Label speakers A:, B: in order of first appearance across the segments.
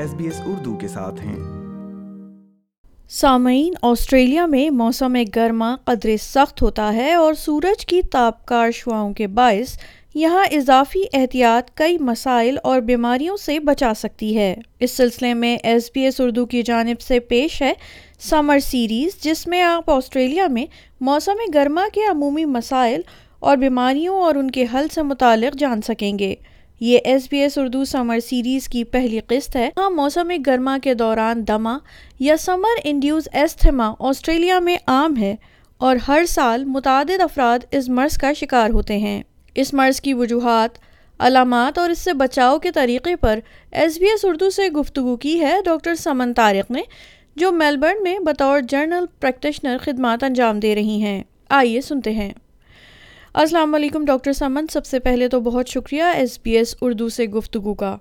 A: S B S Urdu کے ساتھ ہیں۔
B: سامعین، آسٹریلیا میں موسم گرما قدرے سخت ہوتا ہے اور سورج کی تابکار شعاؤں کے باعث یہاں اضافی احتیاط کئی مسائل اور بیماریوں سے بچا سکتی ہے۔ اس سلسلے میں ایس بی ایس اردو کی جانب سے پیش ہے سمر سیریز، جس میں آپ آسٹریلیا میں موسم گرما کے عمومی مسائل اور بیماریوں اور ان کے حل سے متعلق جان سکیں گے۔ یہ S B S Urdu summer series کی پہلی قسط ہے۔ ہاں موسم گرما کے دوران دما یا سمر انڈیوز ایستھما آسٹریلیا میں عام ہے اور ہر سال متعدد افراد اس مرض کا شکار ہوتے ہیں۔ اس مرض کی وجوہات، علامات اور اس سے بچاؤ کے طریقے پر ایس بی ایس اردو سے گفتگو کی ہے۔ ڈاکٹر سمن طارق نے، جو میلبرن میں بطور جرنل پریکٹیشنر خدمات انجام دے رہی ہیں۔ آئیے سنتے ہیں۔ السلام علیکم، ڈاکٹر سمن۔ سب سے پہلے تو بہت شکریہ ایس بی ایس اردو سے گفتگو کا۔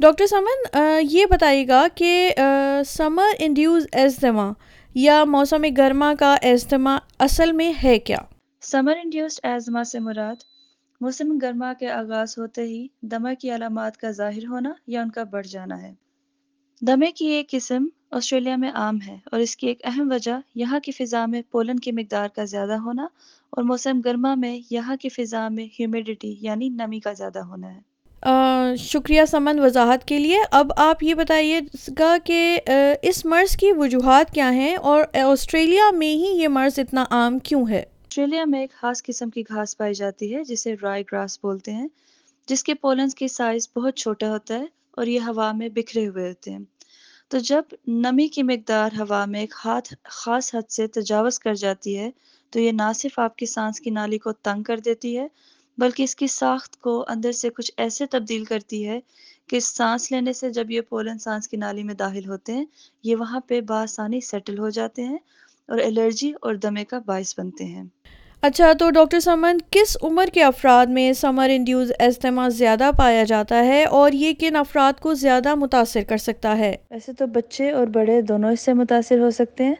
B: ڈاکٹر سمن یہ بتائیے گا کہ سمر انڈیوز ایزما یا موسم گرما کا ایزما اصل میں ہے کیا؟
C: سمر انڈیوسڈ ایزما سے مراد موسم گرما کے آغاز ہوتے ہی دمہ کی علامات کا ظاہر ہونا یا ان کا بڑھ جانا ہے۔ دمے کی ایک قسم آسٹریلیا میں عام ہے اور اس کی ایک اہم وجہ یہاں کی فضا میں پولن کی مقدار کا زیادہ ہونا اور موسم گرما میں یہاں کی فضا میں ہیومیڈیٹی یعنی نمی کا زیادہ ہونا ہے۔
B: شکریہ سمن وضاحت کے لیے۔ اب آپ یہ بتائیے گا کہ اس مرض کی وجوہات کیا ہیں اور آسٹریلیا میں ہی یہ مرض اتنا عام کیوں ہے؟
C: آسٹریلیا میں ایک خاص قسم کی گھاس پائی جاتی ہے جسے رائی گراس بولتے ہیں جس کے پولنس کی سائز بہت چھوٹا ہوتا ہے اور یہ ہوا میں بکھرے ہوئے ہوتے ہیں۔ تو جب نمی کی مقدار ہوا میں ایک ہاتھ خاص حد سے تجاوز کر جاتی ہے، تو یہ نہ صرف آپ کی سانس کی نالی کو تنگ کر دیتی ہے، بلکہ اس کی ساخت کو اندر سے کچھ ایسے تبدیل کرتی ہے کہ سانس لینے سے جب یہ پولن سانس کی نالی میں داخل ہوتے ہیں، یہ وہاں پہ بآسانی سیٹل ہو جاتے ہیں اور الرجی اور دمے کا باعث بنتے ہیں۔
B: اچھا تو ڈاکٹر سمن، کس عمر کے افراد میں سمر انڈیوز استعمال زیادہ پایا جاتا ہے اور یہ کن افراد کو زیادہ متاثر کر سکتا ہے؟
C: ویسے تو بچے اور بڑے دونوں اس سے متاثر ہو سکتے ہیں،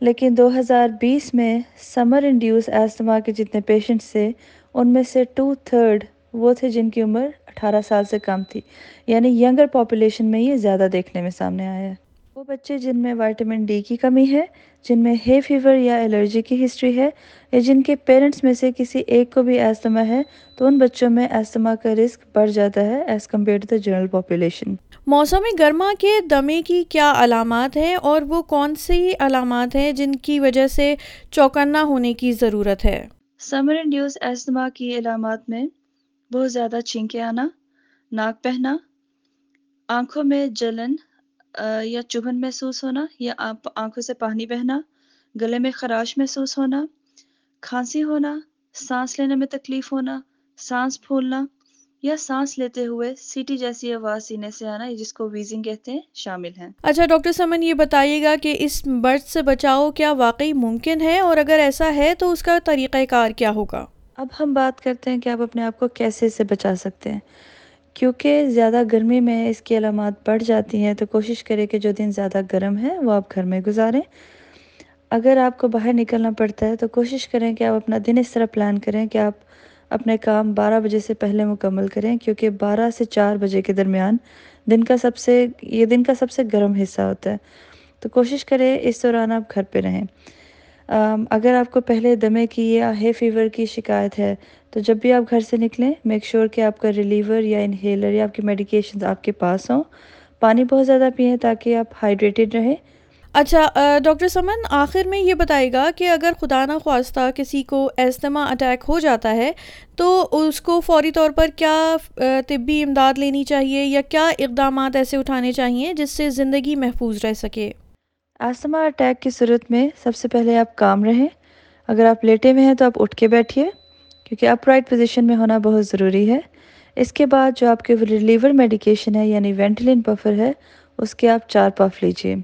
C: لیکن دو ہزار بیس میں سمر انڈیوز ایستما کے جتنے پیشنٹس تھے، ان میں سے ٹو تھرڈ وہ تھے جن کی عمر اٹھارہ سال سے کم تھی۔ یعنی ینگر پاپولیشن میں یہ زیادہ دیکھنے میں سامنے آیا۔ ہے وہ بچے جن میں وائٹامن ڈی کی کمی ہے جن میں ہے فیور یا الرجی کی ہسٹری ہے یا جن کے پیرنٹس میں سے کسی ایک کو بھی ایستما ہے تو ان بچوں میں ایستما کا رسک بڑھ جاتا ہے as compare to the general population
B: موسم گرما کے دمے کی کیا علامات ہیں اور وہ کون سی علامات ہیں جن کی وجہ سے چوکنا ہونے کی ضرورت ہے؟
C: سمر انڈیوز ایستما کی علامات میں بہت زیادہ چھینکے آنا ناک پہنا آنکھوں میں جلن یا چبھن محسوس ہونا یا آنکھوں سے پانی بہنا گلے میں خراش محسوس ہونا کھانسی ہونا سانس لینے میں تکلیف ہونا سانس پھولنا یا سانس لیتے ہوئے سیٹی جیسی آواز سینے سے آنا جس کو ویزنگ کہتے ہیں شامل ہیں۔
B: اچھا ڈاکٹر سمن یہ بتائیے گا کہ اس مرض سے بچاؤ کیا واقعی ممکن ہے؟ اور اگر ایسا ہے تو اس کا طریقہ کار کیا ہوگا؟
C: اب ہم بات کرتے ہیں کہ آپ اپنے آپ کو کیسے سے بچا سکتے ہیں۔ کیونکہ زیادہ گرمی میں اس کی علامات بڑھ جاتی ہیں، تو کوشش کریں کہ جو دن زیادہ گرم ہے وہ آپ گھر میں گزاریں۔ اگر آپ کو باہر نکلنا پڑتا ہے تو کوشش کریں کہ آپ اپنا دن اس طرح پلان کریں کہ آپ اپنے کام بارہ بجے سے پہلے مکمل کریں، کیونکہ بارہ سے چار بجے کے درمیان دن کا سب سے، یہ دن کا سب سے گرم حصہ ہوتا ہے۔ تو کوشش کریں اس دوران آپ گھر پہ رہیں۔ اگر آپ کو پہلے دمے کی یا ہے فیور کی شکایت ہے تو جب بھی آپ گھر سے نکلیں میک شور کہ آپ کا ریلیور یا انہیلر یا آپ کی میڈیکیشنز آپ کے پاس ہوں۔ پانی بہت زیادہ پئیں تاکہ آپ ہائیڈریٹڈ رہیں۔
B: اچھا ڈاکٹر سمن آخر میں یہ بتائے گا کہ اگر خدا نہ خواستہ کسی کو ایستما اٹیک ہو جاتا ہے تو اس کو فوری طور پر کیا طبی امداد لینی چاہیے یا کیا اقدامات ایسے اٹھانے چاہیے جس سے زندگی محفوظ رہ سکے؟
C: ایستما اٹیک کی صورت میں سب سے پہلے آپ کام رہیں۔ اگر آپ لیٹے ہوئے ہیں تو آپ اٹھ کے بیٹھیے۔ کیونکہ اپ رائٹ پوزیشن میں ہونا بہت ضروری ہے۔ اس کے بعد جو آپ کے ریلیور میڈیکیشن ہے یعنی وینٹلین پفر ہے، اس کے آپ چار پف لیجیے۔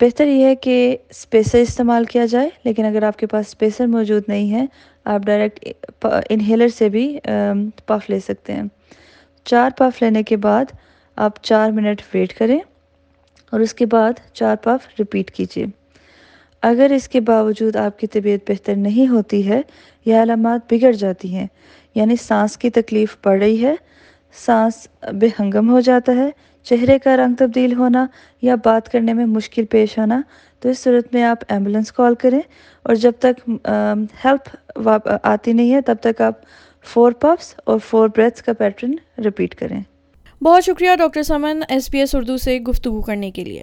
C: بہتر یہ ہے کہ اسپیسر استعمال کیا جائے، لیکن اگر آپ کے پاس اسپیسر موجود نہیں ہے، آپ ڈائریکٹ انہیلر سے بھی پف لے سکتے ہیں۔ چار پف لینے کے بعد آپ چار منٹ ویٹ کریں اور اس کے بعد چار پف رپیٹ کیجیے اگر اس کے باوجود آپ کی طبیعت بہتر نہیں ہوتی ہے یا علامات بگڑ جاتی ہیں یعنی سانس کی تکلیف پڑ رہی ہے، سانس بے ہنگم ہو جاتا ہے، چہرے کا رنگ تبدیل ہونا یا بات کرنے میں مشکل پیش آنا، تو اس صورت میں آپ ایمبولنس کال کریں اور جب تک ہیلپ آتی نہیں ہے، تب تک آپ فور پفس اور فور بریتھس کا پیٹرن رپیٹ کریں۔
B: بہت شکریہ ڈاکٹر سمن، ایس بی ایس اردو سے گفتگو کرنے کے لیے۔